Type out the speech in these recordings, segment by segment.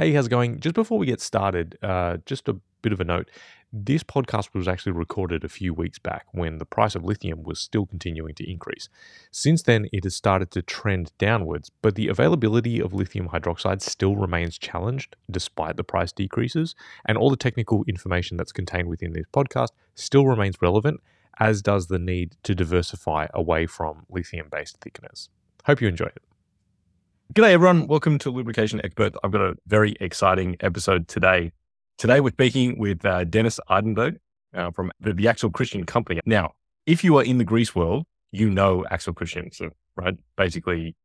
Hey, how's it going? Just before we get started, uh, just a bit of a note. This podcast was actually recorded a few weeks back when the price of lithium was still continuing to increase. Since then, it has started to trend downwards, but the availability of lithium hydroxide still remains challenged despite the price decreases, and all the technical information that's contained within this podcast still remains relevant, as does the need to diversify away from lithium based thickeners. Hope you enjoy it. G'day, everyone. Welcome to Lubrication Expert. I've got a very exciting episode today. Today, we're speaking with uh, Dennis Eijdenberg uh, from the, the, Axel Christiernsson Company. Now, if you are in the grease world, you know Axel Christiernsson, so, right? Basically,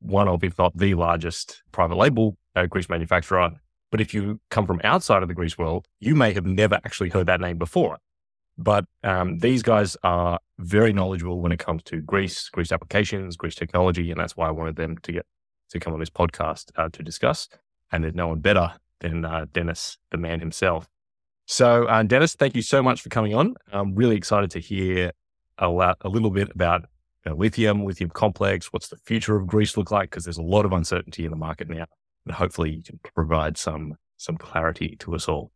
one of, if not the largest private label uh, grease manufacturer. But if you come from outside of the grease world, you may have never actually heard that name before. But um, these guys are very knowledgeable when it comes to grease, grease applications, grease technology, and that's why I wanted them to get to come on this podcast uh, to discuss. And there's no one better than uh, Dennis, the man himself. So, uh, Dennis, thank you so much for coming on. I'm really excited to hear a, lot, a little bit about you know, lithium, lithium complex. What's the future of grease look like? Because there's a lot of uncertainty in the market now, and hopefully you can provide some some clarity to us all.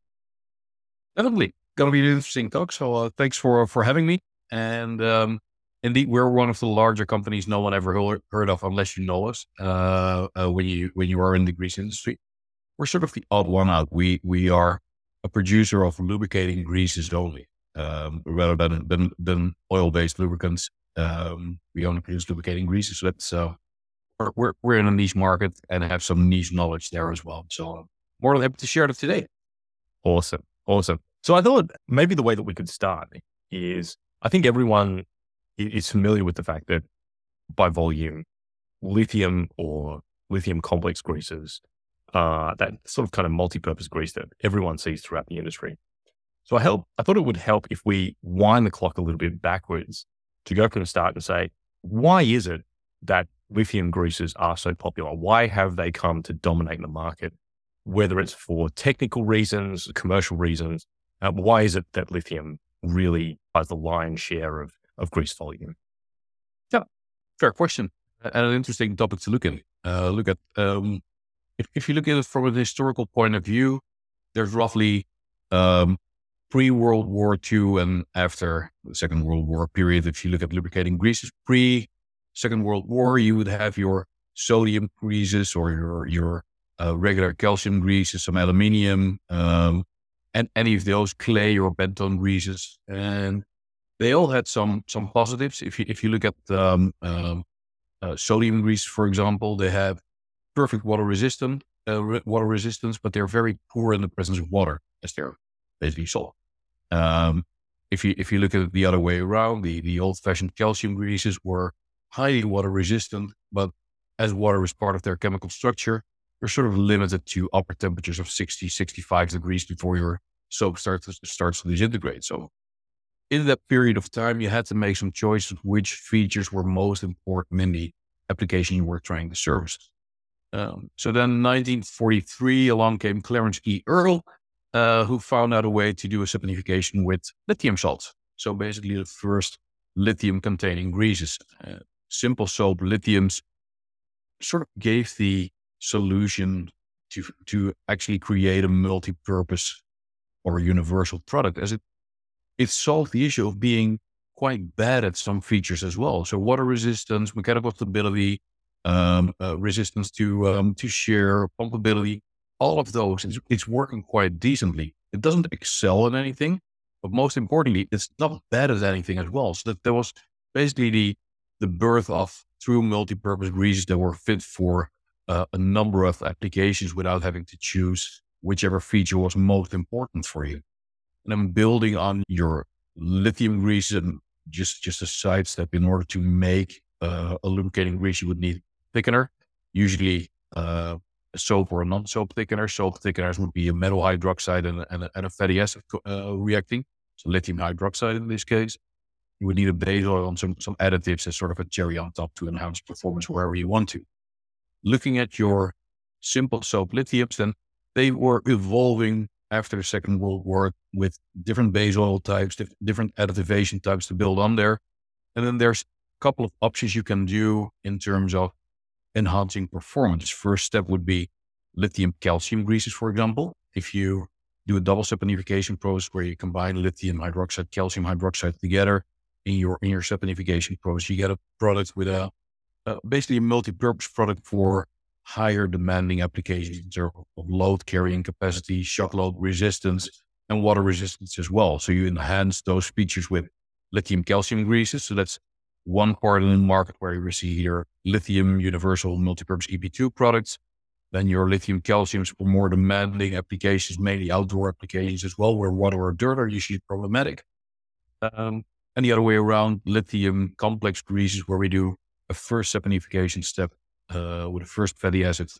Definitely, going to be an interesting talk. So, uh, thanks for for having me. And um, indeed, we're one of the larger companies no one ever heard of unless you know us uh, uh, when you when you are in the grease industry. We're sort of the odd one out. We we are a producer of lubricating greases only, um, rather than than, than oil based lubricants. Um, we only produce lubricating greases. So that's uh, we're, we're, in a niche market and have some niche knowledge there as well. So uh, more than happy to share that today. Awesome, awesome. So I thought maybe the way that we could start is I think everyone is familiar with the fact that by volume, lithium or lithium complex greases, uh, that sort of kind of multi-purpose grease that everyone sees throughout the industry. So I help, I thought it would help if we wind the clock a little bit backwards to go from the start and say, why is it that lithium greases are so popular? Why have they come to dominate the market? Whether it's for technical reasons, commercial reasons, uh, why is it that lithium really has the lion's share of of grease volume? Yeah, fair question and an interesting topic to look at. Uh, look at um, if, if you look at it from a historical point of view, there's roughly um, pre World War II and after the Second World War period. If you look at lubricating greases pre Second World War, you would have your sodium greases or your your uh, regular calcium greases, some aluminium, um, and any of those clay or Bentone greases. And they all had some some positives. If you if you look at um, um, uh, sodium grease, for example, they have perfect water resistant uh, re- water resistance, but they're very poor in the presence of water, as they're basically salt. Um, if you if you look at it the other way around, the the old fashioned calcium greases were highly water resistant, but as water is part of their chemical structure, you're sort of limited to upper temperatures of 60, 65 degrees before your soap starts starts to disintegrate. So in that period of time, you had to make some choices which features were most important in the application you were trying to service. Um, so then 1943 along came Clarence E. Earle, uh, who found out a way to do a saponification with lithium salts. So basically the first lithium containing greases. Uh, simple soap lithiums sort of gave the solution to, to actually create a multi-purpose or universal product as it it solved the issue of being quite bad at some features as well. So water resistance, mechanical stability, um, uh, resistance to um, to shear, pumpability, all of those, it's, it's, working quite decently. It doesn't excel at anything, but most importantly, it's not bad at anything as well. So that there was basically the the birth of true multi-purpose greases that were fit for uh, a number of applications without having to choose whichever feature was most important for you and I'm building on your lithium grease and just just a side step in order to make uh, a lubricating grease, you would need thickener, usually uh, a soap or a non-soap thickener. Soap thickeners would be a metal hydroxide and, and, a, and a fatty acid uh, reacting, so lithium hydroxide in this case. You would need a base oil and some, some additives as sort of a cherry on top to enhance performance wherever you want to. Looking at your simple soap lithiums, then they were evolving after the Second World War with different base oil types, different additivation types to build on there. And then there's a couple of options you can do in terms of enhancing performance. First step would be lithium calcium greases, for example. If you do a double saponification process where you combine lithium hydroxide, calcium hydroxide together in your in your saponification process, you get a product with a uh, basically a multi-purpose product for higher demanding applications of load carrying capacity, shock load resistance, and water resistance as well. So you enhance those features with lithium calcium greases. So that's one part in the market where you see here lithium universal multi-purpose EP2 products. Then your lithium calciums for more demanding applications, mainly outdoor applications as well, where water or dirt are usually problematic. Um, and the other way around, lithium complex greases, where we do a first saponification step uh, with the first fatty acid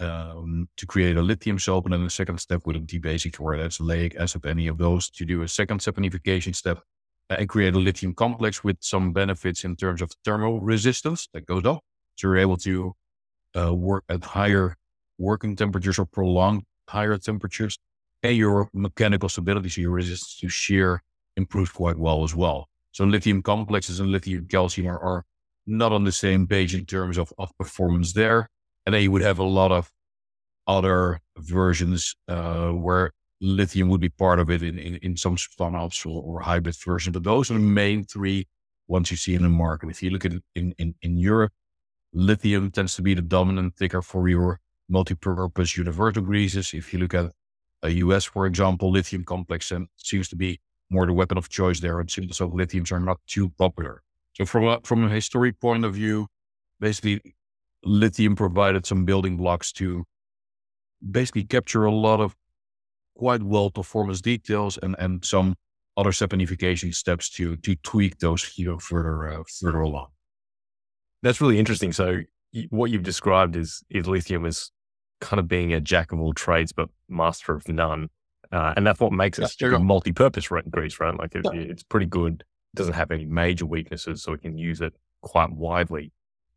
um, to create a lithium soap, and then the second step with a dibasic, where that's laic acid, any of those, to do a second saponification step and create a lithium complex with some benefits in terms of thermal resistance that goes up. So you're able to uh, work at higher working temperatures or prolonged higher temperatures, and your mechanical stability, so your resistance to shear improves quite well as well. So lithium complexes and lithium calcium are, are not on the same page in terms of, of performance there. And then you would have a lot of other versions uh, where lithium would be part of it in, in, in some spun-offs or, or hybrid version. But those are the main three ones you see in the market. If you look at in, in, in Europe, lithium tends to be the dominant thicker for your multi-purpose universal greases. If you look at a US, for example, lithium complex seems to be more the weapon of choice there. And so lithiums are not too popular. So from a, from a historic point of view, basically lithium provided some building blocks to basically capture a lot of quite well performance details and, and some other saponification steps to to tweak those you know further uh, further along. That's really interesting. So what you've described is is lithium as kind of being a jack of all trades but master of none, uh, and that's what makes it a multi-purpose grease, right? Like it, yeah. it's pretty good. It doesn't have any major weaknesses, so we can use it quite widely.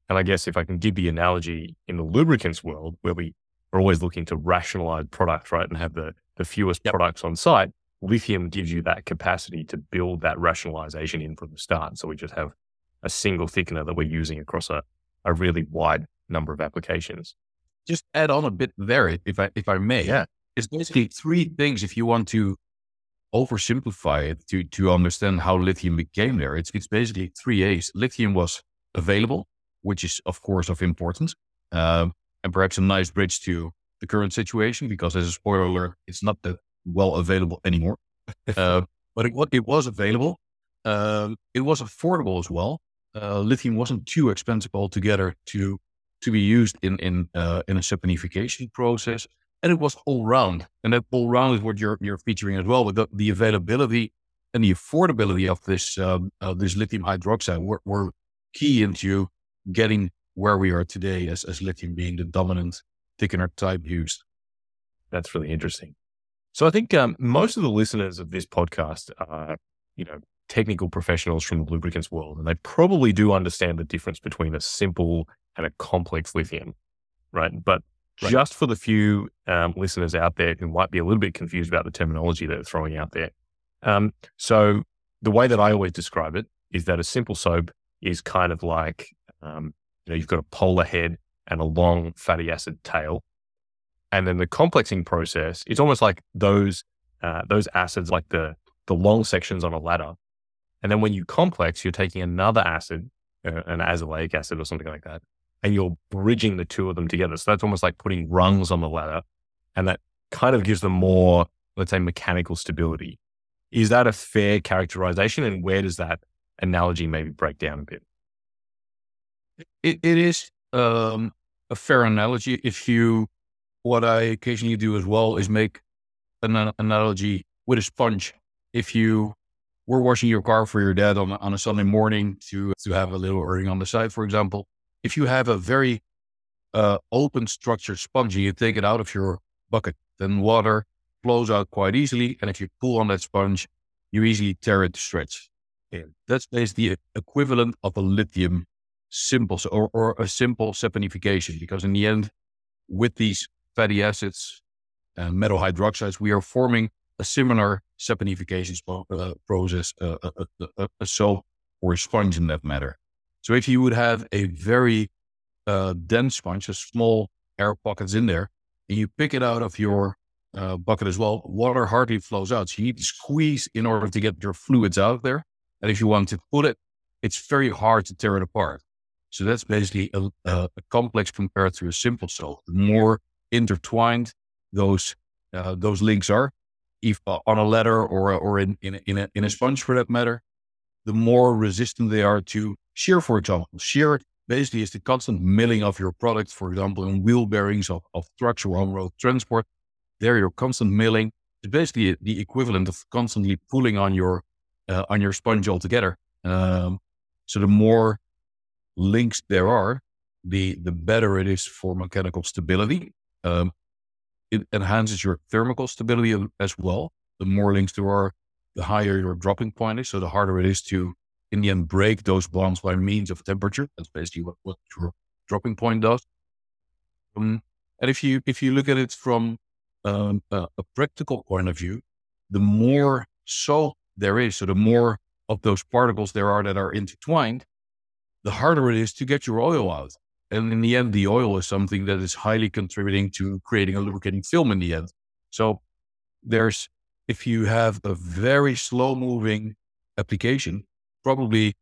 And I guess if I can give the analogy in the lubricants world, where we are always looking to rationalize products, right, and have the the fewest yep. products on site, lithium gives you that capacity to build that rationalization in from the start. So we just have a single thickener that we're using across a, a really wide number of applications. Just add on a bit there, if I if I may. Yeah. It's basically three things if you want to oversimplify it to to understand how lithium became there. It's it's basically three A's. Lithium was available, which is of course of importance. Um, and perhaps a nice bridge to the current situation because as a spoiler alert, it's not that well available anymore. uh, but it, it was available. Um, it was affordable as well. Uh, lithium wasn't too expensive altogether to to be used in in uh, in a saponification process, and it was all round. And that all round is what you're you're featuring as well. With the, the availability and the affordability of this um, this lithium hydroxide were, were key into getting where we are today as as lithium being the dominant thickener type used. That's really interesting. So I think um, most of the listeners of this podcast are, you know, technical professionals from the lubricants world, and they probably do understand the difference between a simple and a complex lithium, right? But right. just for the few um, listeners out there who might be a little bit confused about the terminology that they're throwing out there. Um, so the way that I always describe it is that a simple soap is kind of like, um, you know, you've got a polar head and a long fatty acid tail. And then the complexing process is almost like those uh, those acids, like the the long sections on a ladder. And then when you complex, you're taking another acid, uh, an azelaic acid or something like that, and you're bridging the two of them together. So that's almost like putting rungs on the ladder, and that kind of gives them more, let's say, mechanical stability. Is that a fair characterization? And where does that analogy maybe break down a bit? it, it is. Um, a fair analogy. If you, what I occasionally do as well is make an analogy with a sponge. If you were washing your car for your dad on, on a Sunday morning to, to have a little earring on the side, for example, if you have a very uh, open structured sponge and you take it out of your bucket, then water flows out quite easily. And if you pull on that sponge, you easily tear it to shreds. That's basically the equivalent of a lithium simple or, or a simple saponification because in the end, with these fatty acids and metal hydroxides, we are forming a similar saponification uh, process, uh, a, a, a, a, soap or a sponge in that matter. So if you would have a very uh, dense sponge, a small air pockets in there, and you pick it out of your uh, bucket as well, water hardly flows out. So you need to squeeze in order to get your fluids out of there. And if you want to pull it, it's very hard to tear it apart. So that's basically a, a, a complex compared to a simple soap. The more intertwined those uh, those links are, if uh, on a ladder or or in in in a, in a sponge for that matter, the more resistant they are to shear. For example, shear basically is the constant milling of your product. For example, in wheel bearings of, of trucks or on road transport, there your constant milling is basically the equivalent of constantly pulling on your uh, on your sponge altogether. Um, so the more links there are, the the better it is for mechanical stability. Um, it enhances your thermal stability as well. The more links there are, the higher your dropping point is. So the harder it is to, in the end, break those bonds by means of temperature. That's basically what, what your dropping point does. Um, and if you if you look at it from um, a, a, practical point of view, the more salt there is, so the more of those particles there are that are intertwined, the harder it is to get your oil out. And in the end, the oil is something that is highly contributing to creating a lubricating film in the end. So there's, if you have a very slow moving application, probably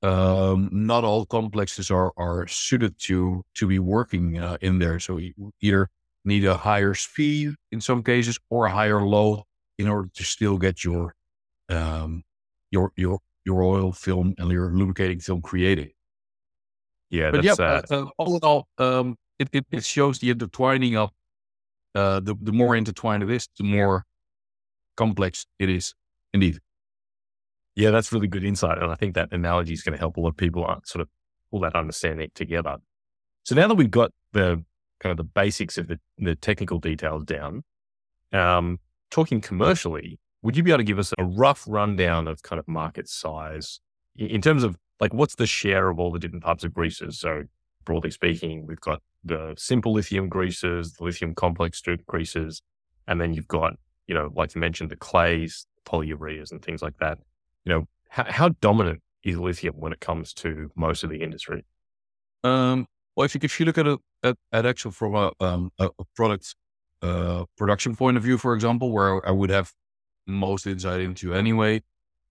um, not all complexes are, are suited to, to be working uh, in there. So you either need a higher speed in some cases or a higher load in order to still get your, um, your, your, your oil film and your lubricating film created. Yeah, but yeah, uh, uh, all in all, um, it, it, it shows the intertwining of uh, the the more intertwined it is, the more complex it is. Indeed. Yeah, that's really good insight, and I think that analogy is going to help a lot of people uh, sort of pull that understanding together. So now that we've got the kind of the basics of the, the technical details down, um, talking commercially, would you be able to give us a rough rundown of kind of market size in terms of like what's the share of all the different types of greases? So broadly speaking, we've got the simple lithium greases, the lithium complex greases, and then you've got, you know, like you mentioned, the clays, polyureas and things like that. You know, how, how dominant is lithium when it comes to most of the industry? Um, well, if you, if you look at it at, at actual from a, um, a, a product uh, production point of view, for example, where I would have most insight into anyway,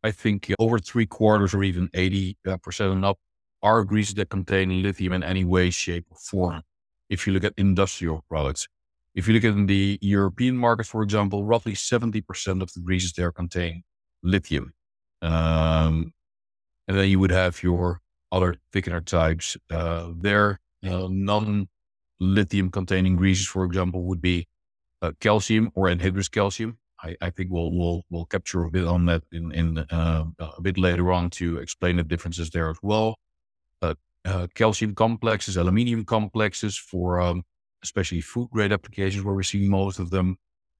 I think over three quarters or even 80% uh, and up are greases that contain lithium in any way, shape, or form. If you look at industrial products, if you look at the European market, for example, roughly 70% of the greases there contain lithium. Um, and then you would have your other thickener types. Uh, there, uh, non lithium containing greases, for example, would be uh, calcium or anhydrous calcium. I, I, think we'll we'll we'll capture a bit on that in in uh, a bit later on to explain the differences there as well. Uh, uh, calcium complexes, aluminium complexes for um, especially food grade applications where we're seeing most of them.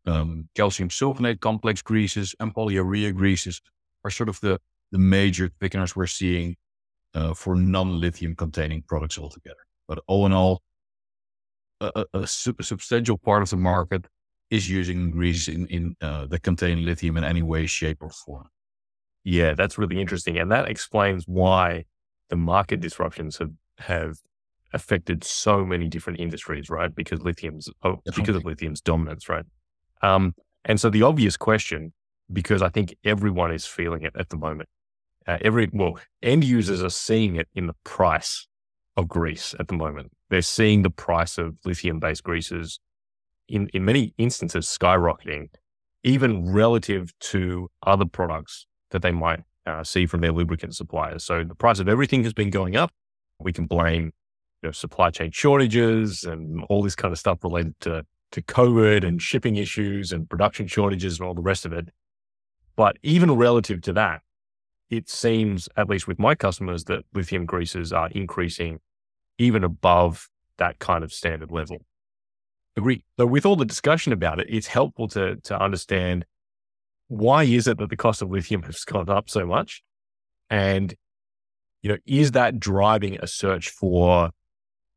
Um, calcium sulfonate complex greases and polyurea greases are sort of the the major thickeners we're seeing uh, for non-lithium containing products altogether. But all in all, a, a, a, substantial part of the market is using greases in, in uh, that contain lithium in any way, shape, or form. Yeah, that's really interesting. And that explains why the market disruptions have, have affected so many different industries, right? Because lithium's, oh, because of lithium's dominance, right? Um, and so the obvious question, because I think everyone is feeling it at the moment, uh, every, well, end users are seeing it in the price of grease at the moment. They're seeing the price of lithium based greases in, in many instances skyrocketing, even relative to other products that they might uh, see from their lubricant suppliers. So the price of everything has been going up. We can blame you know, supply chain shortages and all this kind of stuff related to, to COVID and shipping issues and production shortages and all the rest of it. But even relative to that, it seems, at least with my customers, that lithium greases are increasing even above that kind of standard level. Agree. So with all the discussion about it, it's helpful to to understand why is it that the cost of lithium has gone up so much, and you know, is that driving a search for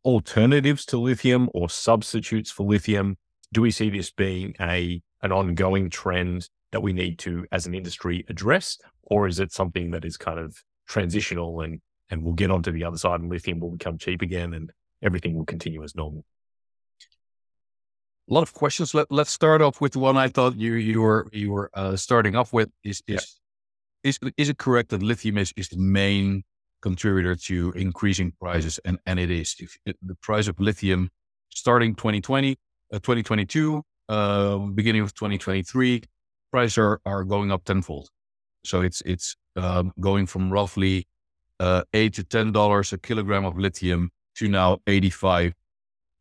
alternatives to lithium or substitutes for lithium? Do we see this being a an ongoing trend that we need to, as an industry, address, or is it something that is kind of transitional and and we'll get onto the other side and lithium will become cheap again and everything will continue as normal? a lot of questions. Let, let's start off with the one I thought you you were you were uh, starting off with. Is is, yeah. is is it correct that lithium is, is the main contributor to increasing prices? And and it is. If it, the price of lithium starting 2020, uh, 2022, uh, beginning of 2023, prices are, are going up tenfold. So it's it's um, going from roughly uh, eight to ten dollars a kilogram of lithium to now eighty five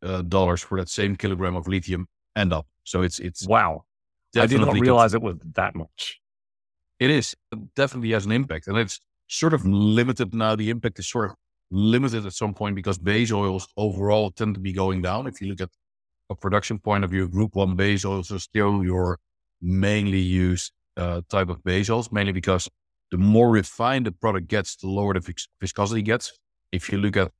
uh, dollars for that same kilogram of lithium and up. So it's it's wow. I did not realize it was that much. It is it definitely has an impact, and it's sort of limited now. The impact is sort of limited at some point because base oils overall tend to be going down. If you look at a production point of view, Group One base oils are still your mainly used uh, type of base oils, mainly because the more refined the product gets, the lower the vis- viscosity gets. If you look at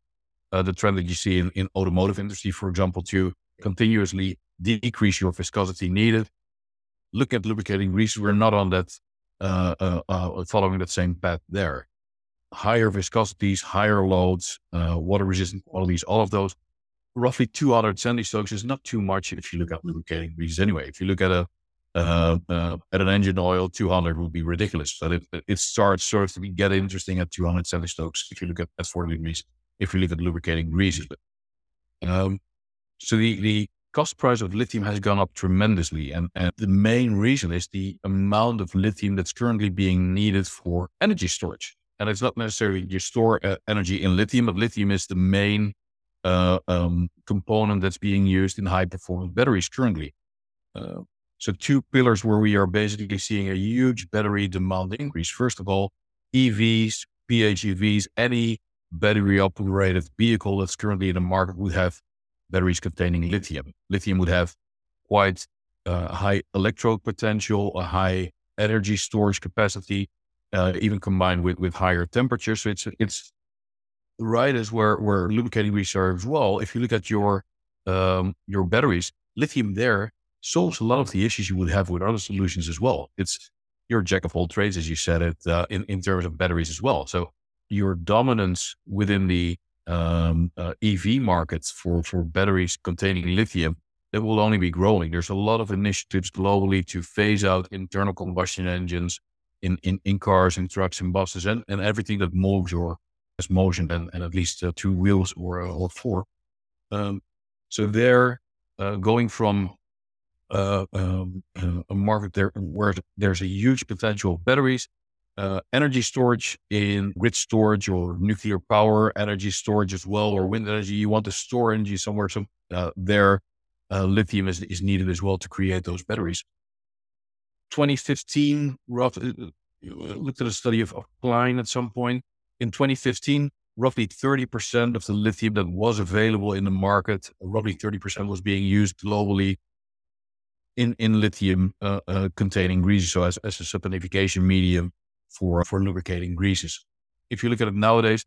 uh, the trend that you see in, in automotive industry, for example, to continuously decrease your viscosity needed. Look at lubricating grease. We're not on that, following that same path there. Higher viscosities, higher loads, uh, water resistant qualities, all of those. Roughly 200 centistokes is not too much if you look at lubricating greases anyway. If you look at a uh, uh, at an engine oil, 200 would be ridiculous. But it, it starts sort of to be, get interesting at 200 centistokes if you look at, at 40 degrees if you look at lubricating greases. Um, so the, the cost price of lithium has gone up tremendously. And, and the main reason is the amount of lithium that's currently being needed for energy storage. And it's not necessarily you store uh, energy in lithium, but lithium is the main uh, um, component that's being used in high performance batteries currently. Uh, so, two pillars where we are basically seeing a huge battery demand increase. First of all, EVs, PHEVs, any battery operated vehicle that's currently in the market would have batteries containing lithium. Lithium would have quite uh, high electrode potential, a high energy storage capacity, uh, even combined with, with higher temperatures. So it's it's right as where where lubricating reserves well. If you look at your um, your batteries, lithium there solves a lot of the issues you would have with other solutions as well. It's your jack of all trades, as you said it, uh, in in terms of batteries as well. So your dominance within the um, uh, EV markets for, for batteries containing lithium, that will only be growing. There's a lot of initiatives globally to phase out internal combustion engines in, in, in cars and trucks and buses and, and everything that moves or has motion and, and at least uh, two wheels or, uh, or four. Um, so they're uh, going from uh, um, uh, a market there where there's a huge potential of batteries uh, energy storage in grid storage or nuclear power energy storage as well, or wind energy. You want to store energy somewhere. So uh, there, uh, lithium is, is needed as well to create those batteries. 2015, roughly, uh, uh, looked at a study of, of Kline at some point. In 2015, roughly 30% of the lithium that was available in the market, roughly 30% was being used globally in, in lithium uh, uh, containing greases, so as, as a saponification medium for, for lubricating greases. If you look at it nowadays,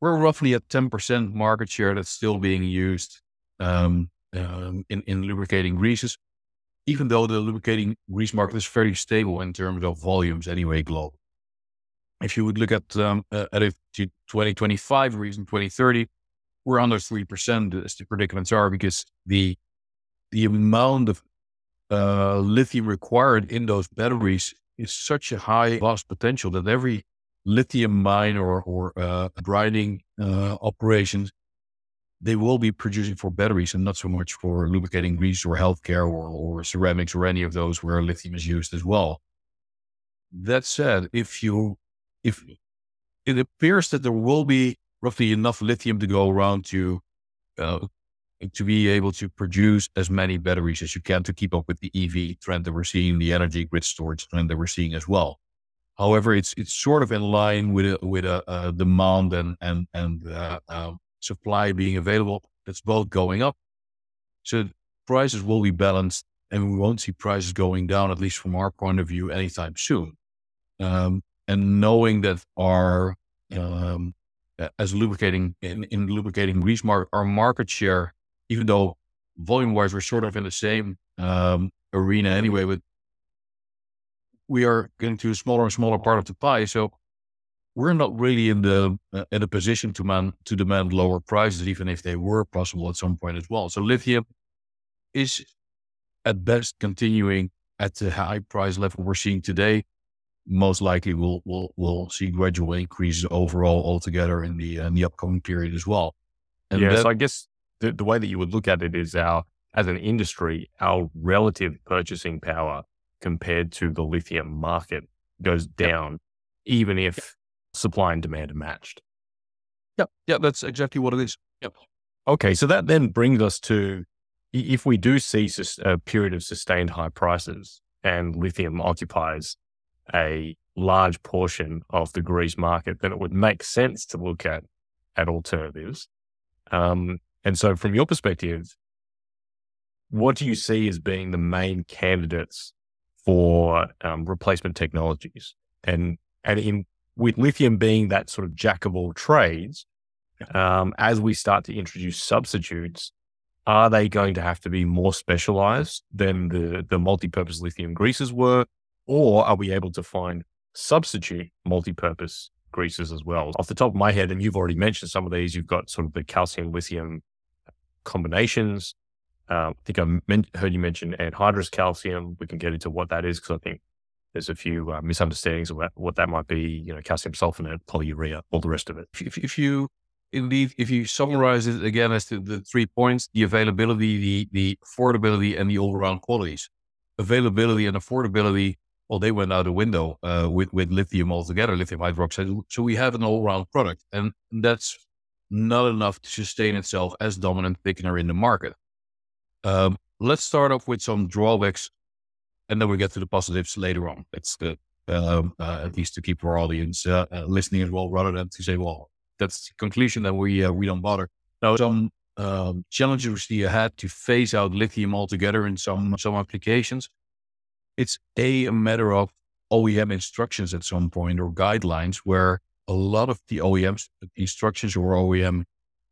we're roughly at 10% market share that's still being used um, um, in, in lubricating greases, even though the lubricating grease market is very stable in terms of volumes anyway, global. If you would look at, um, uh, at to 2025 or even 2030, we're under 3% as the predicaments are because the, the amount of uh, lithium required in those batteries is such a high vast potential that every lithium mine or, or uh, grinding uh, operations, they will be producing for batteries and not so much for lubricating grease or healthcare or, or ceramics or any of those where lithium is used as well. That said, if you, if it appears that there will be roughly enough lithium to go around to uh, to be able to produce as many batteries as you can to keep up with the EV trend that we're seeing, the energy grid storage trend that we're seeing as well. However, it's it's sort of in line with a, with a, a demand and and and uh, uh, supply being available. That's both going up, so prices will be balanced, and we won't see prices going down, at least from our point of view, anytime soon. Um, and knowing that our um, as lubricating in, in lubricating grease market, our market share even though volume wise, we're sort of in the same um, arena anyway, but we are getting to a smaller and smaller part of the pie. So we're not really in the uh, in a position to man to demand lower prices, even if they were possible at some point as well. So lithium is at best continuing at the high price level we're seeing today. Most likely, we'll we'll we'll see gradual increases overall altogether in the in the upcoming period as well. And yeah, that, so I guess the, the way that you would look at it is our as an industry, our relative purchasing power compared to the lithium market goes down, yep. even if yep. supply and demand are matched. Yeah, yeah, that's exactly what it is. Yep. Okay, so that then brings us to if we do see a period of sustained high prices and lithium occupies a large portion of the grease market, then it would make sense to look at at alternatives. Um, and so, from your perspective, what do you see as being the main candidates for um, replacement technologies? And and in with lithium being that sort of jack of all trades, um, as we start to introduce substitutes, are they going to have to be more specialized than the, the multi-purpose lithium greases were? Or are we able to find substitute multi-purpose greases as well? Off the top of my head, and you've already mentioned some of these, you've got sort of the calcium lithium combinations. Uh, I think I men- heard you mention anhydrous calcium. We can get into what that is because I think there's a few uh, misunderstandings about what that might be. You know, calcium sulfonate, polyurea, all the rest of it. If, if you indeed, if you summarize it again as to the three points, the availability, the, the affordability, and the all around qualities. Availability and affordability, well, they went out the window uh, with, with lithium altogether, lithium hydroxide. So we have an all around product, and that's not enough to sustain itself as dominant thickener in the market. Um, let's start off with some drawbacks, and then we get to the positives later on. That's the, um, uh, at least to keep our audience uh, uh listening as well, rather than to say, well, that's the conclusion that we uh, we don't bother. Now, some um, challenges we see ahead to phase out lithium altogether in some some applications. It's a, a matter of OEM instructions at some point or guidelines where a lot of the OEMs instructions or OEM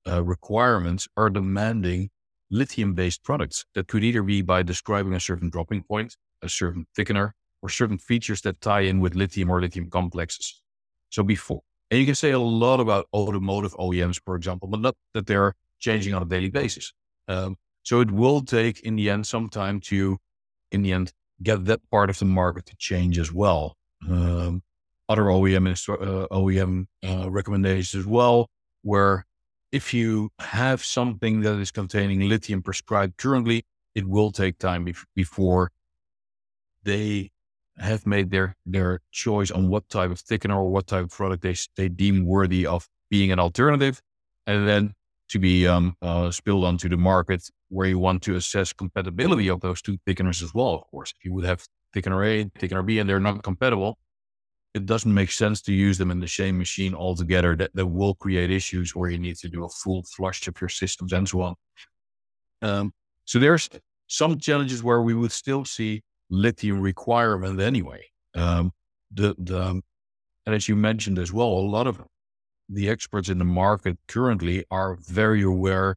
uh, requirements are demanding lithium based products that could either be by describing a certain dropping point, a certain thickener, or certain features that tie in with lithium or lithium complexes. So before and you can say a lot about automotive OEMs, for example, but not that they're changing on a daily basis. Um, so it will take, in the end, some time to, in the end, get that part of the market to change as well. Um, other OEM uh, OEM uh, recommendations as well, where if you have something that is containing lithium prescribed currently, it will take time before they have made their their choice on what type of thickener or what type of product they they deem worthy of being an alternative, and then to be um, uh, spilled onto the market where you want to assess compatibility of those two thickeners as well. Of course, if you would have thickener A, thickener B, and they're not compatible, it doesn't make sense to use them in the same machine altogether. That that will create issues where you need to do a full flush of your systems and so on. Um, so there's some challenges where we would still see lithium requirement anyway. Um, the, the, um, and as you mentioned as well, a lot of the experts in the market currently are very aware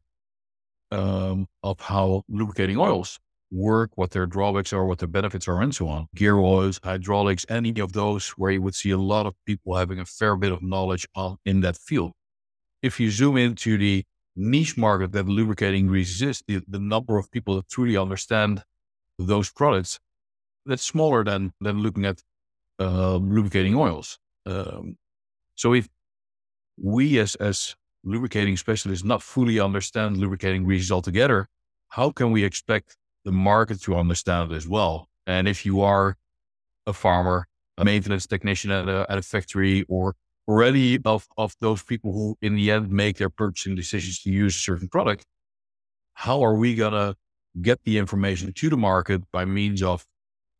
um, of how lubricating oils work, what their drawbacks are, what their benefits are, and so on. Gear oils, hydraulics, any of those where you would see a lot of people having a fair bit of knowledge on, in that field. If you zoom into the niche market that lubricating greases is, the, the number of people that truly understand those products that's smaller than than looking at uh, lubricating oils. Um, so if we as as lubricating specialists not fully understand lubricating greases altogether, how can we expect the market to understand it as well? And if you are a farmer, a maintenance technician at a, at a factory, or already of, of those people who in the end make their purchasing decisions to use a certain product, how are we going to get the information to the market by means of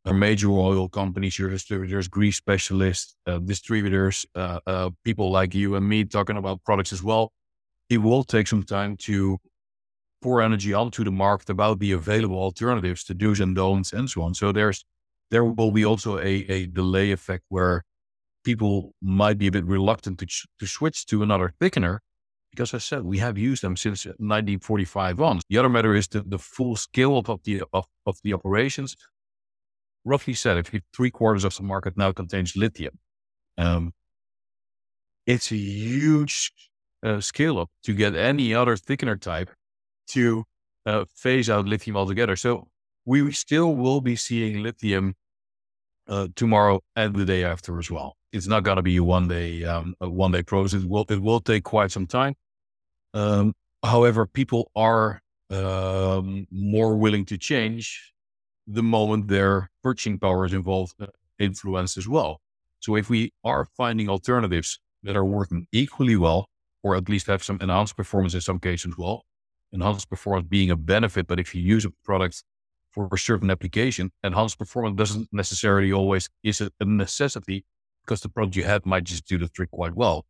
our major oil companies, your distributors, grease specialists, uh, distributors, uh, uh, people like you and me talking about products as well. It will take some time to pour energy onto the market about the available alternatives, to do's and don'ts, and so on. So there's there will be also a, a delay effect where people might be a bit reluctant to, to switch to another thickener because I said we have used them since 1945 on. The other matter is the, the full scale of the of, of the operations roughly said, if three quarters of the market now contains lithium, um, it's a huge uh, scale up to get any other thickener type to uh, phase out lithium altogether. So we still will be seeing lithium uh, tomorrow and the day after as well. It's not going to be a one day um, a one day process. It will it will take quite some time. Um, however, people are um, more willing to change the moment their purchasing power is involved, uh, influenced as well. So if we are finding alternatives that are working equally well, or at least have some enhanced performance in some cases as well, enhanced performance being a benefit, but if you use a product for a certain application, enhanced performance doesn't necessarily always is a, necessity because the product you have might just do the trick quite well.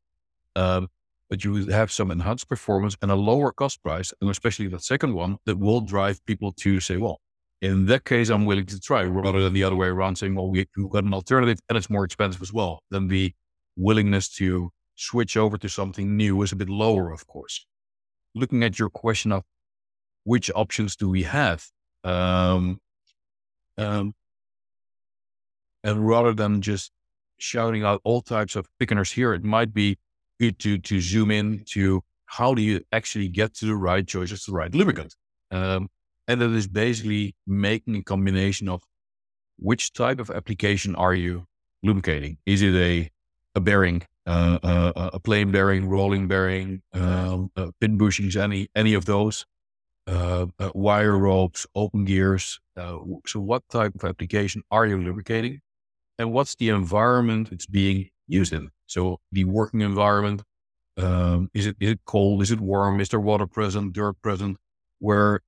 Um, but you would have some enhanced performance and a lower cost price, and especially the second one that will drive people to say, well, in that case, I'm willing to try rather than the other way around saying, well, we, have got an alternative and it's more expensive as well. Then the willingness to switch over to something new is a bit lower, of course. Looking at your question of which options do we have? Um, um, and rather than just shouting out all types of thickeners here, it might be good to, to zoom in to how do you actually get to the right choices, the right lubricant? Um, and that is basically making a combination of which type of application are you lubricating? Is it a, a bearing, uh, uh, a plain bearing, rolling bearing, um, uh, pin bushings, any, any of those? Uh, uh, wire ropes, open gears. Uh, so what type of application are you lubricating? And what's the environment it's being used in? So the working environment, um, is it, is it cold? Is it warm? Is there water present, dirt present? Where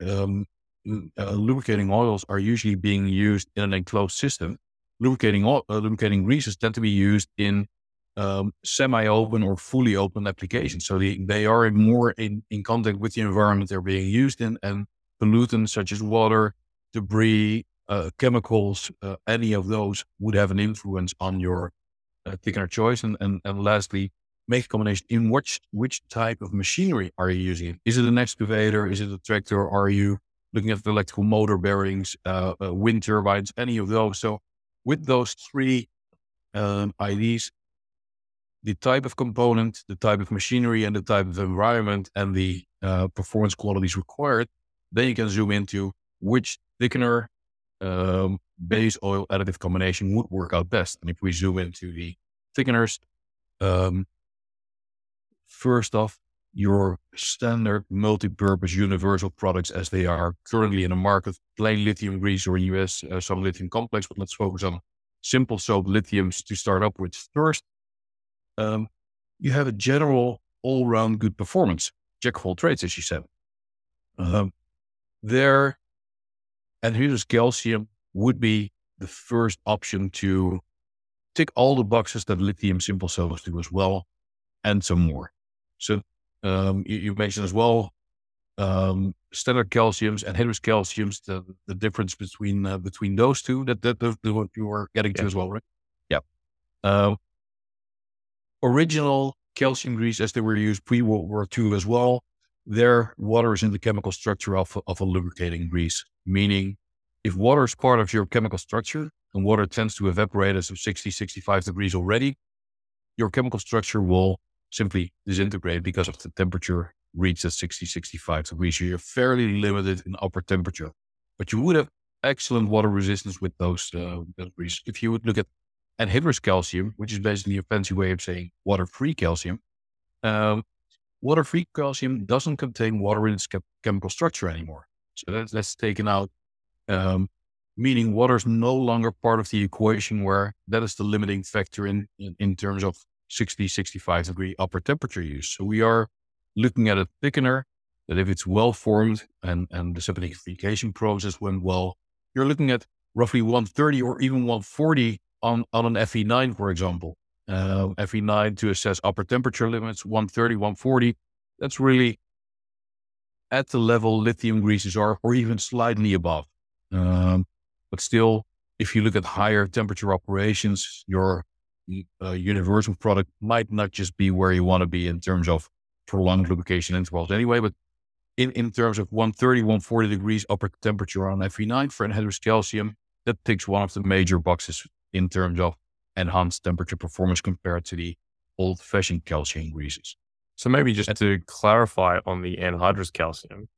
um, uh, lubricating oils are usually being used in an enclosed system. Lubricating uh, lubricating greases tend to be used in um, semi-open or fully open applications. So they, they are more in, in contact with the environment they're being used in, and pollutants such as water, debris, uh, chemicals, uh, any of those would have an influence on your uh, thickener choice. And, and, and lastly, make a combination in which which type of machinery are you using? Is it an excavator? Is it a tractor? Are you looking at the electrical motor bearings, uh, uh, wind turbines, any of those? So with those three um, IDs, the type of component, the type of machinery, and the type of environment, and the uh, performance qualities required, then you can zoom into which thickener um, base oil additive combination would work out best. And if we zoom into the thickeners, um, First off, your standard multi-purpose universal products as they are currently in the market, plain lithium grease or US, uh, some lithium complex, but let's focus on simple soap lithiums to start up with. First, um, you have a general all-round good performance, jack of all trades, as you said. Um, there, anhydrous calcium would be the first option to tick all the boxes that lithium simple soaps do as well, and some more. So um, you, you, mentioned as well um, standard calciums and anhydrous calciums. The, the difference between uh, between those two that that, that what you were getting yeah. to as well, right? Yeah. Um, original calcium grease, as they were used pre World War II as well, their water is in the chemical structure of of a lubricating grease, meaning if water is part of your chemical structure and water tends to evaporate at 60, 65 degrees already, your chemical structure will simply disintegrate because of the temperature reached at 60, 65 degrees. So you're fairly limited in upper temperature, but you would have excellent water resistance with those uh, degrees. If you would look at anhydrous calcium, which is basically a fancy way of saying water-free calcium, um, water-free calcium doesn't contain water in its chemical structure anymore. So that's, that's taken out, um, meaning water is no longer part of the equation where that is the limiting factor in, in, in terms of 60, 65 degree upper temperature use. So we are looking at a thickener that if it's well formed and, and the solidification process went well, you're looking at roughly 130 or even 140 on, on an FE9, for example. Uh, FE9 to assess upper temperature limits, 130, 140. That's really at the level lithium greases are, or even slightly above. Um, but still, if you look at higher temperature operations, your a universal product might not just be where you want to be in terms of prolonged lubrication intervals anyway, but in, in terms of 130, 140 degrees upper temperature on FE9 for anhydrous calcium, that ticks one of the major boxes in terms of enhanced temperature performance compared to the old fashioned calcium greases. So maybe just to clarify on the anhydrous calcium,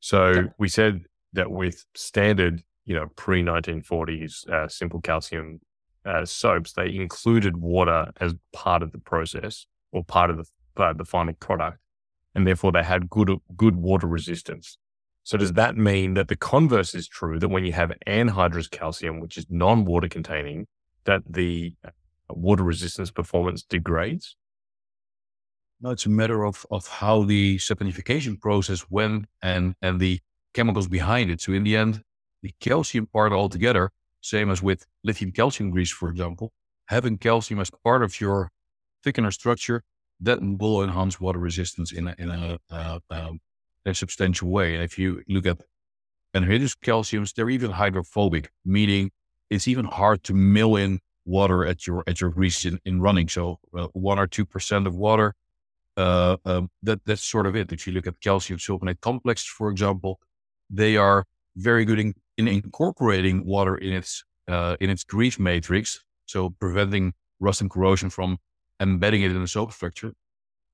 So we said that with standard, you know, pre 1940s uh, simple calcium uh, soaps, they included water as part of the process or part of the, uh, the final product, and therefore they had good good water resistance. So does that mean that the converse is true that when you have anhydrous calcium, which is non-water containing, that the uh, water resistance performance degrades? No, it's a matter of, of how the saponification process went and, and the chemicals behind it. So in the end, the calcium part altogether, same as with lithium calcium grease, for example, having calcium as part of your thickener structure, that will enhance water resistance in a, in a, uh, um, a substantial way. And if you look at anhydrous calciums, they're even hydrophobic, meaning it's even hard to mill in water at your at your grease in, in running. So uh, one or two percent of water, uh, um, that that's sort of it. If you look at calcium sulfonate complexes, for example, they are very good in, in incorporating water in its uh, in its grease matrix, so preventing rust and corrosion from embedding it in the soap structure.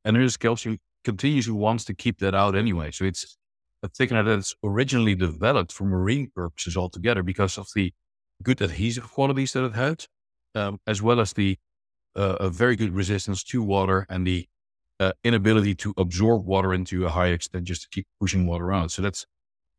And there's calcium continuously wants to keep that out anyway. So it's a thickener that's originally developed for marine purposes altogether because of the good adhesive qualities that it had, um, as well as the uh, a very good resistance to water and the uh, inability to absorb water into a high extent just to keep pushing water out. So that's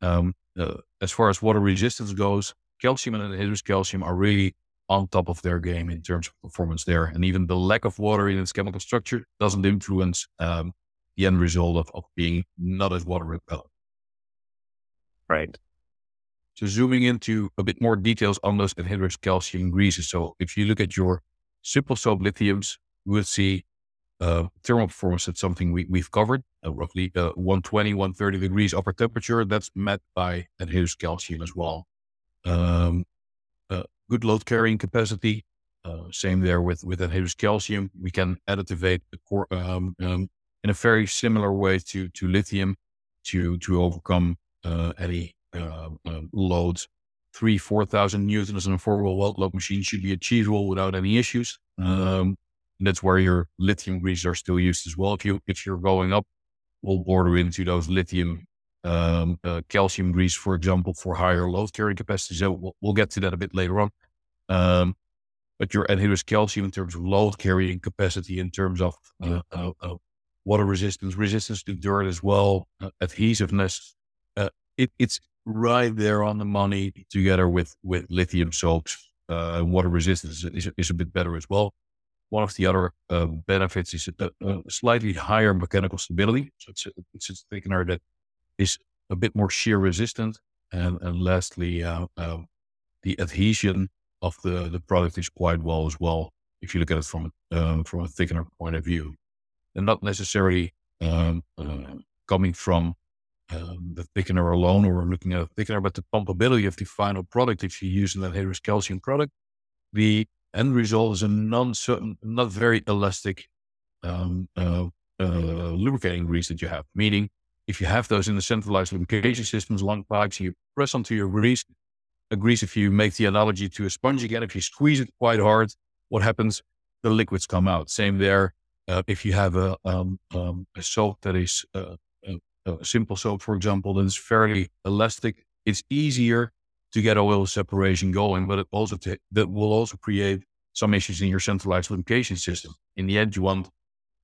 um, uh, as far as water resistance goes, calcium and anhydrous calcium are really on top of their game in terms of performance there. And even the lack of water in its chemical structure doesn't influence um, the end result of, of being not as water repellent. Right. So zooming into a bit more details on those anhydrous calcium greases. So if you look at your simple soap lithiums, you will see uh, thermal performance. That's something we, we've covered, uh, roughly uh, 120, 130 degrees upper temperature. That's met by anhydrous calcium as well. Um, uh, good load carrying capacity. Uh, same there with, with anhydrous calcium. We can additivate the core, um, um, in a very similar way to, to lithium to, to overcome uh, any loads. Three, 4,000 newtons on a four wheel weld load machine should be achievable without any issues. Um, that's where your lithium greases are still used as well. If you if you're going up, we'll border into those lithium um, uh, calcium grease, for example, for higher load carrying capacity. So we'll, we'll, get to that a bit later on. Um, but your anhydrous calcium in terms of load carrying capacity, in terms of uh, uh, uh water resistance, resistance to dirt as well, uh, adhesiveness, uh, it, it's right there on the money together with with lithium soaps. water resistance is, is, a bit better as well. One of the other uh, benefits is a, a, slightly higher mechanical stability. So it's a, it's a thickener that is a bit more shear resistant. And, and lastly, uh, uh, the adhesion of the, the product is quite well as well. If you look at it from um, from a thickener point of view, and not necessarily um, uh, coming from um, the thickener alone, or looking at a thickener, but the pumpability of the final product. If you use an anhydrous calcium product, the end result is a non-certain, not very elastic um, uh, uh, lubricating grease that you have. Meaning, if you have those in the centralized lubrication systems, long pipes, you press onto your grease, a grease, if you make the analogy to a sponge again, if you squeeze it quite hard, what happens? The liquids come out. Same there. Uh, if you have a, um, um, a soap that is uh, a, a simple soap, for example, that is fairly elastic, it's easier to get oil separation going, but it also t- that will also create some issues in your centralized lubrication system. In the end, you want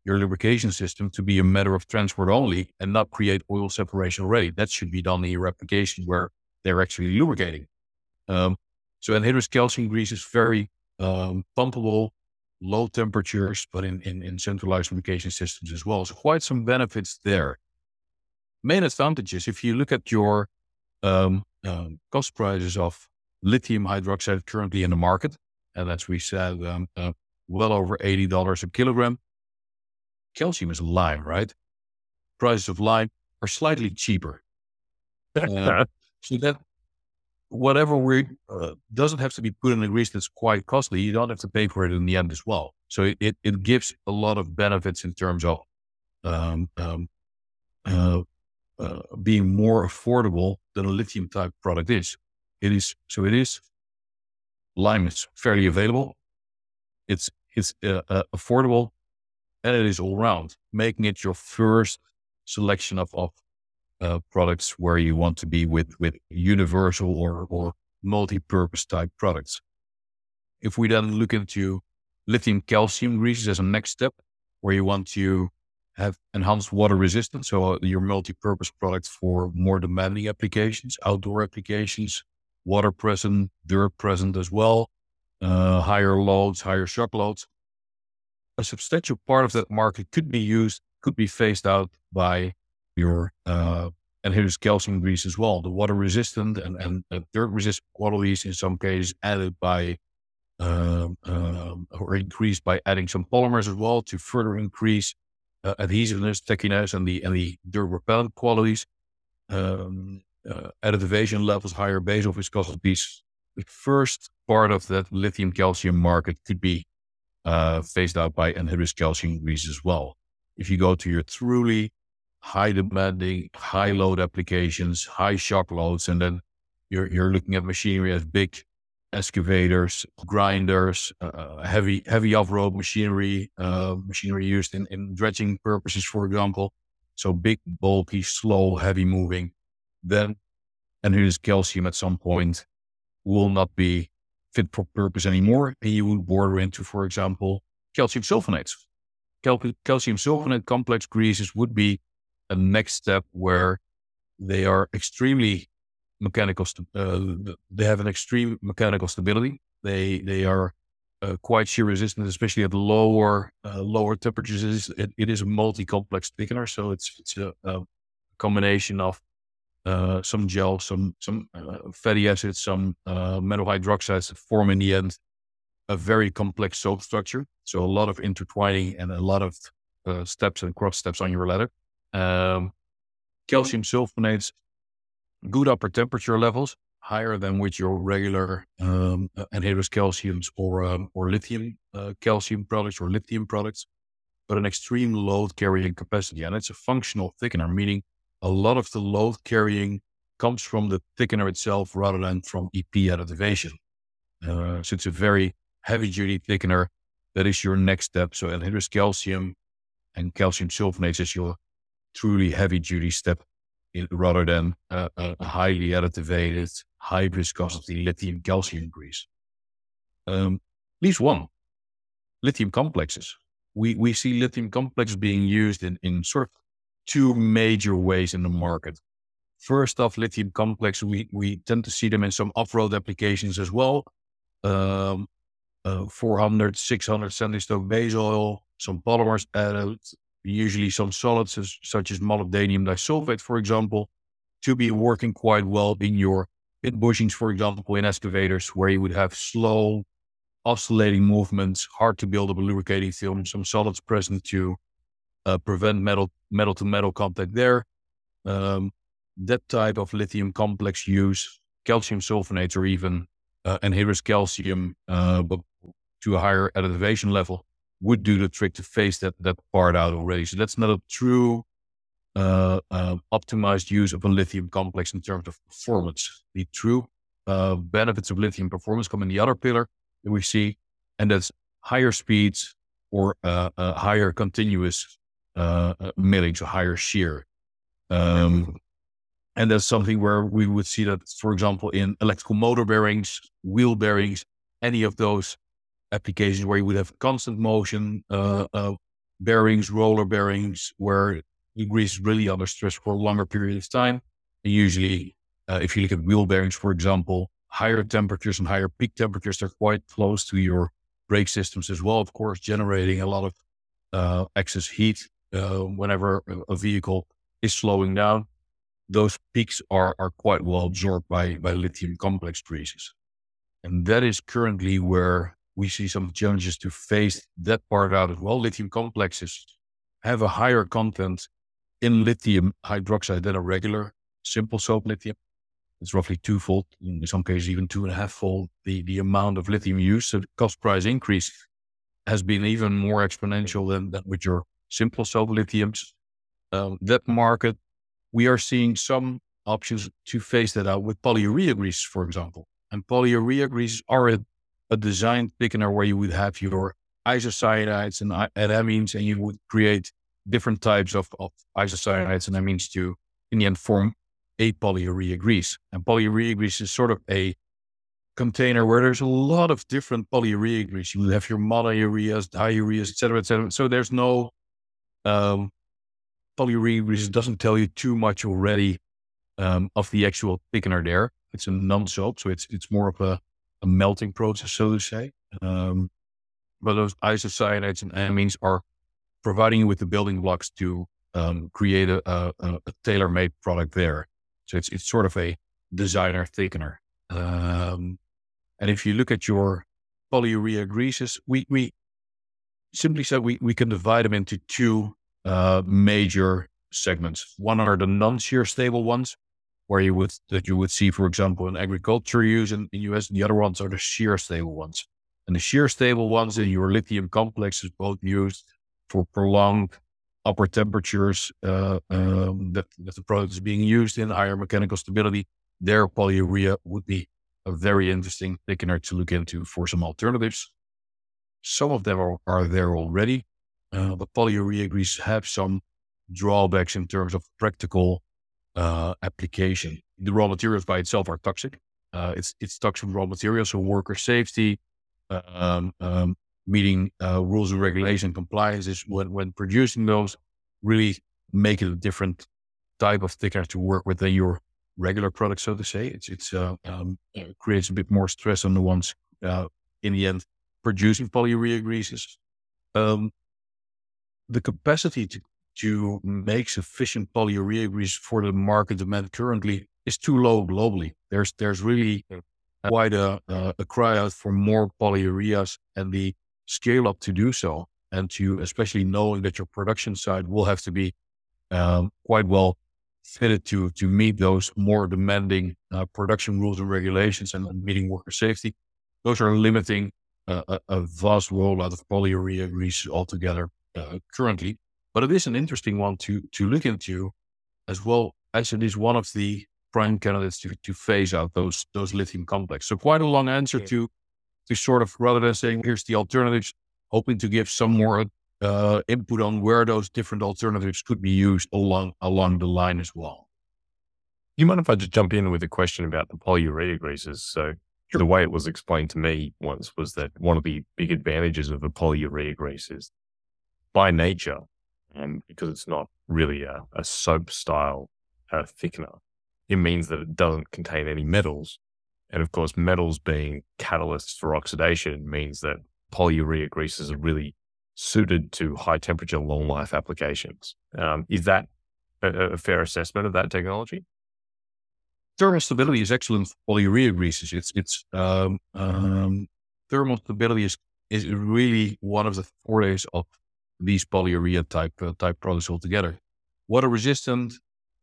your lubrication system to be a matter of transport only and not create oil separation already. That should be done in your application where they're actually lubricating. Um, so anhydrous calcium grease is very um, pumpable, low temperatures, but in, in, in centralized lubrication systems as well. So quite some benefits there. Main advantages, if you look at your um, um, cost prices of lithium hydroxide currently in the market. And as we said, um, uh, well over $80 a kilogram. Calcium is lime, right? Prices of lime are slightly cheaper. Uh, so that whatever we uh, doesn't have to be put in a grease that's quite costly. You don't have to pay for it in the end as well. So it, it, it gives a lot of benefits in terms of um, um, uh, uh, being more affordable than a lithium type product is. It is so. It is. Lime is fairly available. It's it's uh, uh, affordable, and it is all round, making it your first selection of of uh, products where you want to be with with universal or or multi-purpose type products. If we then look into lithium calcium greases as a next step, where you want to have enhanced water resistance, so uh, your multi-purpose product for more demanding applications, outdoor applications, water present, dirt present as well, uh, higher loads, higher shock loads. A substantial part of that market could be used, could be phased out by your uh, anhydrous calcium grease as well. The water resistant and, and dirt resistant qualities in some cases added by um, um, or increased by adding some polymers as well to further increase uh, adhesiveness, stickiness, and the and the dirt repellent qualities. Um, uh, additivation levels, higher basal viscosities. The first part of that lithium calcium market could be uh, phased out by anhydrous calcium grease as well. If you go to your truly high demanding, high load applications, high shock loads, and then you're you're looking at machinery as big excavators, grinders, uh, heavy heavy off road machinery, uh, machinery used in, in dredging purposes, for example. So big, bulky, slow, heavy moving. Then anhydrous calcium at some point will not be fit for purpose anymore, and you would border into, for example, calcium sulfonates. Cal- calcium sulfonate complex greases would be a next step where they are extremely mechanical. St- uh, they have an extreme mechanical stability. They they are uh, quite shear resistant, especially at lower uh, lower temperatures. It, it is a multi-complex thickener, so it's it's a, a combination of uh, some gel, some some uh, fatty acids, some uh, metal hydroxides that form in the end a very complex soap structure. So a lot of intertwining and a lot of uh, steps and cross steps on your ladder. Um, calcium sulfonates, good upper temperature levels, higher than with your regular um, anhydrous calciums or um, or lithium uh, calcium products or lithium products, but an extreme load carrying capacity, and it's a functional thickener, meaning a lot of the load carrying comes from the thickener itself rather than from EP additivation. Uh, so it's a very heavy duty thickener. That is your next step. So anhydrous calcium and calcium sulfonates is your truly heavy duty step in, rather than uh, a highly additivated, high viscosity lithium calcium grease. Um, at least one, lithium complexes. We, we see lithium complexes being used in, in sort of two major ways in the market. First off, lithium complex, we, we tend to see them in some off-road applications as well. Um, uh, 400, 600 centistoke base oil, some polymers added, usually some solids such as molybdenum disulfide, for example, to be working quite well in your pit bushings, for example, in excavators where you would have slow oscillating movements, hard to build up a lubricating film, some solids present to uh, prevent metal metal to metal contact there. Um, that type of lithium complex use, calcium sulfonates, or even uh, anhydrous calcium, uh, but to a higher additivation level, would do the trick to phase that that part out already. So that's not a true uh, uh, optimized use of a lithium complex in terms of performance. The true uh, benefits of lithium performance come in the other pillar that we see, and that's higher speeds or uh, higher continuous uh, uh, milling, so higher shear. Um, and that's something where we would see that, for example, in electrical motor bearings, wheel bearings, any of those applications where you would have constant motion, uh, uh, bearings, roller bearings, where the grease is really under stress for a longer period of time. And usually, uh, if you look at wheel bearings, for example, higher temperatures and higher peak temperatures, they're quite close to your brake systems as well, of course, generating a lot of uh, excess heat uh, whenever a vehicle is slowing down, those peaks are, are quite well absorbed by, by lithium complex greases. And that is currently where we see some challenges to phase that part out as well. Lithium complexes have a higher content in lithium hydroxide than a regular simple soap lithium. It's roughly twofold, in some cases even two and a half fold the, the amount of lithium used. So the cost price increase has been even more exponential than, than with your simple soap lithiums. Um, that market, we are seeing some options to phase that out with polyurea greases, for example. And polyurea greases are a, a design thickener where you would have your isocyanates and, and amines, and you would create different types of, of isocyanates and amines to in the end form a polyurea grease. And polyurea grease is sort of a container where there's a lot of different polyurea grease. You have your monoureas, diureas, et cetera, et cetera. So there's no um, polyurea grease doesn't tell you too much already um, of the actual thickener there. It's a non-soap, so it's it's more of a, a melting process, so to say. Um, but those isocyanates and amines are providing you with the building blocks to um, create a, a, a tailor-made product there. So it's it's sort of a designer thickener. Um, and if you look at your polyurea greases, we, we simply said we, we can divide them into two uh, major segments. One are the non-shear stable ones, where you would that you would see, for example, in agriculture use in the US. And the other ones are the shear stable ones. And the shear stable ones in your lithium complex is both used for prolonged upper temperatures uh, um, that, that the product is being used in, higher mechanical stability. Their polyurea would be a very interesting thickener to look into for some alternatives. Some of them are, are there already, uh, but polyurea grease have some drawbacks in terms of practical uh, application. The raw materials by itself are toxic. Uh, it's it's toxic raw materials, so worker safety, um, um, meeting uh, rules and regulation compliances when when producing those really make it a different type of thickener to work with than your regular product, so to say. It's it's uh, um, creates a bit more stress on the ones uh, in the end producing polyurea greases. Um, the capacity to to make sufficient polyurea grease for the market demand currently is too low globally. There's there's really quite a, a, a cry out for more polyureas and the scale up to do so, and to especially knowing that your production side will have to be um, quite well fitted to to meet those more demanding uh, production rules and regulations and meeting worker safety. Those are limiting uh, a, a, vast rollout of polyurea grease altogether uh, currently. But it is an interesting one to to look into, as well as it is one of the prime candidates to, to phase out those those lithium complex. So quite a long answer to to sort of rather than saying here's the alternatives, hoping to give some more uh, input on where those different alternatives could be used along along the line as well. You mind if I just jump in with a question about the polyurea greases? So sure. the way it was explained to me once was that one of the big advantages of a polyurea grease is by nature, and because it's not really a, a soap style uh, thickener, it means that it doesn't contain any metals. And of course, metals being catalysts for oxidation means that polyurea greases are really suited to high temperature, long life applications. Um, is that a, a, fair assessment of that technology? Thermal stability is excellent for polyurea greases. It's, it's, um, um, thermal stability is, is really one of the fortes of these polyurea type, uh, type products altogether. Water resistant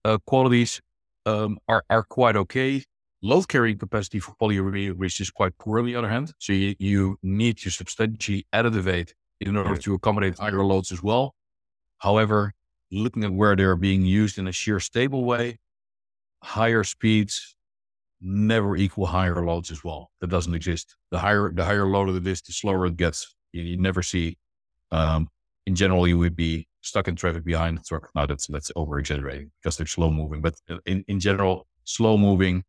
uh, qualities um, are, are quite okay. Load carrying capacity for polyurea grease is quite poor on the other hand. So you, you need to substantially additivate in order to accommodate higher loads as well. However, looking at where they're being used in a shear stable way, higher speeds never equal higher loads as well. That doesn't exist. The higher the higher load it is, the slower it gets. You, you never see. Um, in general, you would be stuck in traffic behind the truck. Now that's that's over exaggerating because they're slow moving. But in in general, slow moving,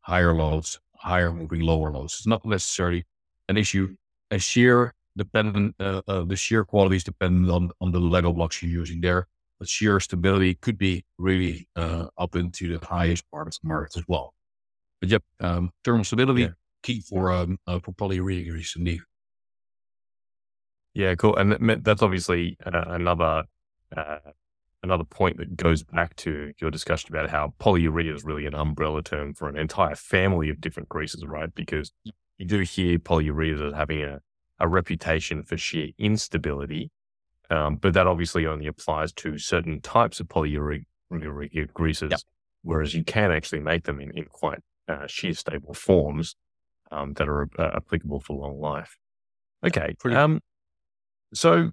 higher loads, higher moving, lower loads. It's not necessarily an issue. A shear dependent, uh, uh, the shear quality is dependent on, on the Lego blocks you're using there. But shear stability could be really uh, up into the highest part of the market as well. But yep, um, thermal stability yeah. key for um, uh, for polyurea grease indeed. Yeah, cool. And that's obviously uh, another uh, another point that goes back to your discussion about how polyurea is really an umbrella term for an entire family of different greases, right? Because you do hear polyurea as having a a reputation for shear instability, um, but that obviously only applies to certain types of polyurea greases, yep. whereas you can actually make them in, in quite uh, shear stable forms um, that are uh, applicable for long life. Okay. Um, so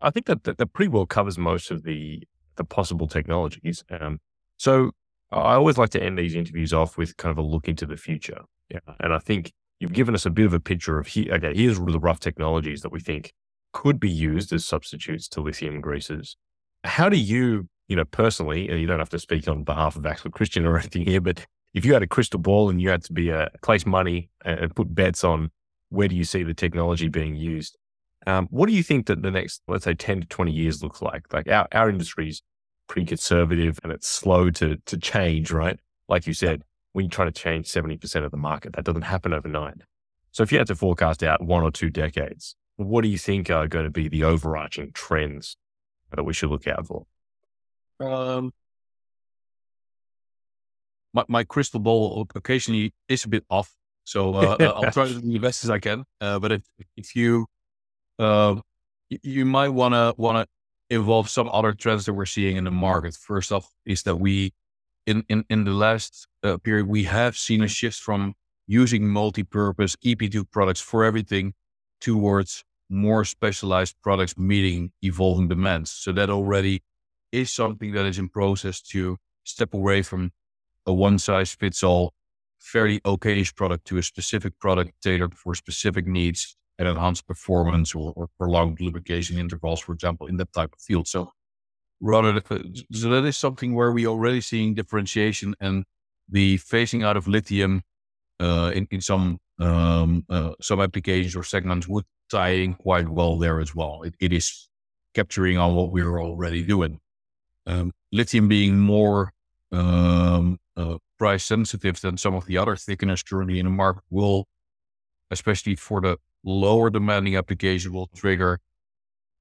I think that, that, pretty well covers most of the the possible technologies. Um, so I always like to end these interviews off with kind of a look into the future. Yeah. And I think you've given us a bit of a picture of here. Okay, here's the rough technologies that we think could be used as substitutes to lithium greases. How do you you know, personally, you don't have to speak on behalf of Axel Christiernsson or anything here, but if you had a crystal ball and you had to be a place money and put bets on where do you see the technology being used, um, what do you think that the next, let's say, 10 to 20 years looks like? Like our, our industry is pretty conservative and it's slow to, to change, right? Like you said, when you're trying to change 70% of the market, that doesn't happen overnight. So if you had to forecast out one or two decades, what do you think are going to be the overarching trends that we should look out for? Um, my, my crystal ball occasionally is a bit off. So uh, I'll try to do the best as I can. Uh, but if, if you uh, you might want to want to involve some other trends that we're seeing in the market. First off, is that we in in in the last uh, period we have seen a shift from using multi-purpose EP2 products for everything towards more specialized products meeting evolving demands. So that already is something that is in process to step away from a one size fits all fairly okayish product to a specific product tailored for specific needs and enhanced performance or, or, prolonged lubrication intervals, for example, in that type of field. So rather, so that is something where we are already seeing differentiation and the phasing out of lithium uh, in, in some um, uh, some applications or segments would tie in quite well there as well. It, it is capturing on what we're already doing. Um, lithium being more um, uh, price sensitive than some of the other thickeners currently in the market will, especially for the lower demanding application will trigger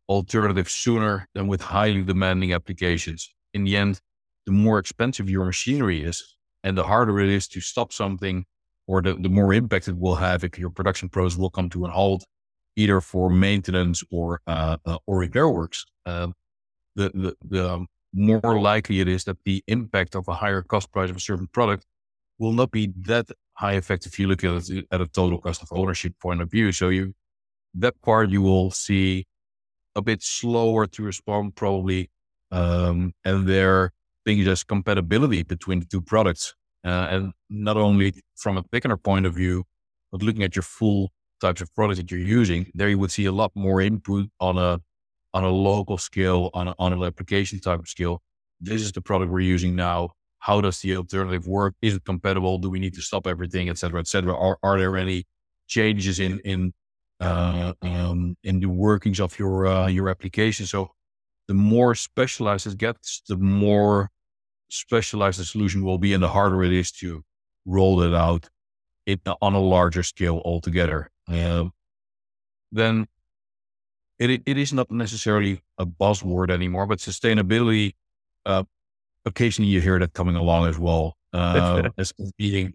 alternatives sooner than with highly demanding applications. In the end, the more expensive your machinery is and the harder it is to stop something or the, the more impact it will have if your production process will come to a halt, either for maintenance or, uh, uh, or repair works. Um, the, the, the um, more likely it is that the impact of a higher cost price of a certain product will not be that high effect if you look at it at a total cost of ownership point of view. So you that part you will see a bit slower to respond probably, um, and there things as compatibility between the two products, uh, and not only from a thickener point of view, but looking at your full types of products that you're using, there you would see a lot more input on a on a local scale, on a, on an application type of scale. This is the product we're using now how does the alternative work? Is it compatible? Do we need to stop everything, et cetera, et cetera? Are, are there any changes in in uh, um, in the workings of your uh, your application? So the more specialized it gets, the more specialized the solution will be, and the harder it is to roll it out it, on a larger scale altogether. Um, then it it is not necessarily a buzzword anymore, but sustainability uh, occasionally you hear that coming along as well uh, as being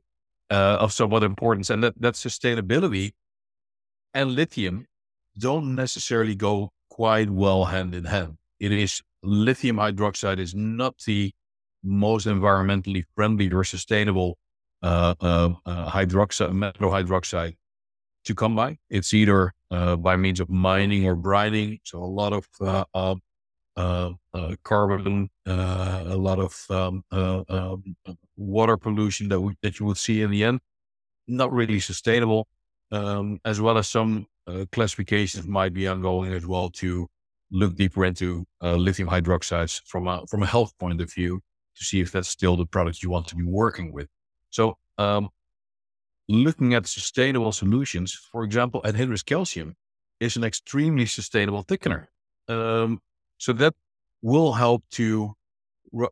uh, of somewhat importance, and that that sustainability and lithium don't necessarily go quite well hand in hand. It is lithium hydroxide is not the most environmentally friendly or sustainable uh, uh, uh, hydroxide, metal hydroxide to come by. It's either uh, by means of mining or brining. So a lot of uh, uh, uh, uh, carbon, uh, a lot of um, uh, um, water pollution that we, that you would see in the end. Not really sustainable, um, as well as some uh, classifications might be ongoing as well to look deeper into lithium hydroxides from a from a health point of view to see if that's still the product you want to be working with. So, um, looking at sustainable solutions, for example, anhydrous calcium is an extremely sustainable thickener. Um, so that will help to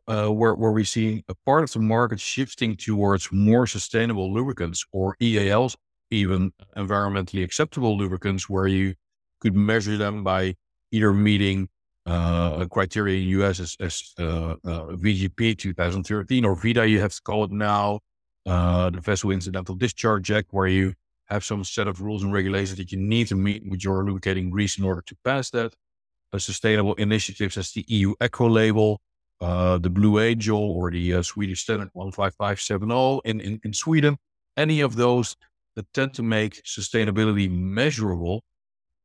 uh, where, where we see a part of the market shifting towards more sustainable lubricants or EALs, even environmentally acceptable lubricants, where you could measure them by either meeting uh, a criteria in US as, as uh, uh VGP 2013 or VIDA, you have to call it now, uh, the Vessel Incidental Discharge Act, where you have some set of rules and regulations that you need to meet with your lubricating grease in order to pass that sustainable initiatives as the EU Eco label, uh, the Blue Angel, or the uh, Swedish Standard 15570 in, in, in Sweden. Any of those that tend to make sustainability measurable,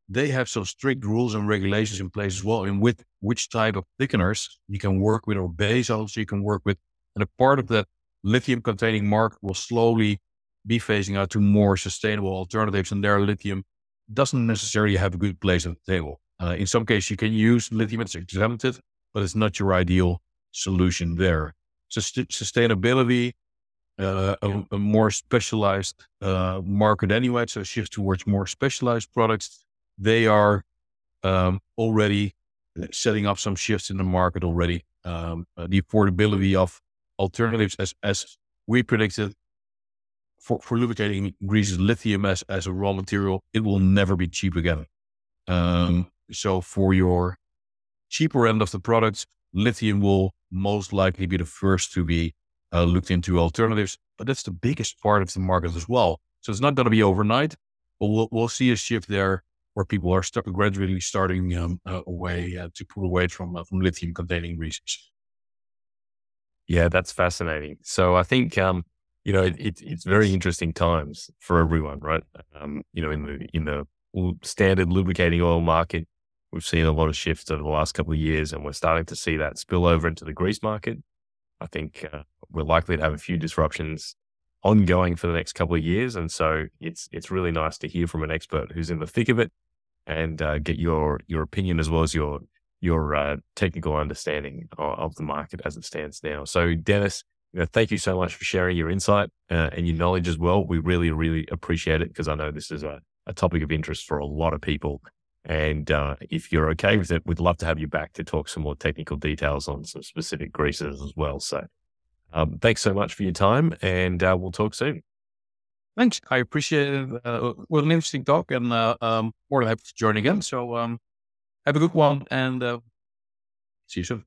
they have some strict rules and regulations in place as well, in with which type of thickeners you can work with or base you can work with. And a part of that lithium containing market will slowly be phasing out to more sustainable alternatives. And their lithium doesn't necessarily have a good place at the table. Uh, in some cases, you can use lithium, it's exempted, but it's not your ideal solution there. Sust- sustainability, uh, a, a, more specialized uh, market anyway, so shift towards more specialized products. They are um, already setting up some shifts in the market already. Um, uh, the affordability of alternatives, as as we predicted, for, for lubricating greases, lithium as as a raw material, it will never be cheap again. Um, so for your cheaper end of the products, lithium will most likely be the first to be uh, looked into alternatives, but that's the biggest part of the market as well. So it's not going to be overnight, but we'll, we'll see a shift there where people are gradually starting um, uh, away uh, to pull away from uh, from lithium containing greases. Yeah, that's fascinating. So I think um, you know it, it, it's very interesting times for everyone, right? Um, you know, in the in the standard lubricating oil market, we've seen a lot of shifts over the last couple of years, and we're starting to see that spill over into the grease market. I think uh, we're likely to have a few disruptions ongoing for the next couple of years, and so it's it's really nice to hear from an expert who's in the thick of it and uh, get your your opinion as well as your your uh, technical understanding of, of, the market as it stands now. So, Dennis, you know, thank you so much for sharing your insight uh, and your knowledge as well. We really, really appreciate it because I know this is a, a topic of interest for a lot of people. And uh, if you're okay with it, we'd love to have you back to talk some more technical details on some specific greases as well. So, um, thanks so much for your time, and uh, we'll talk soon. Thanks. I appreciate it. Uh, an interesting talk and uh, um, more than happy to join again. So um, have a good one and uh, see you soon.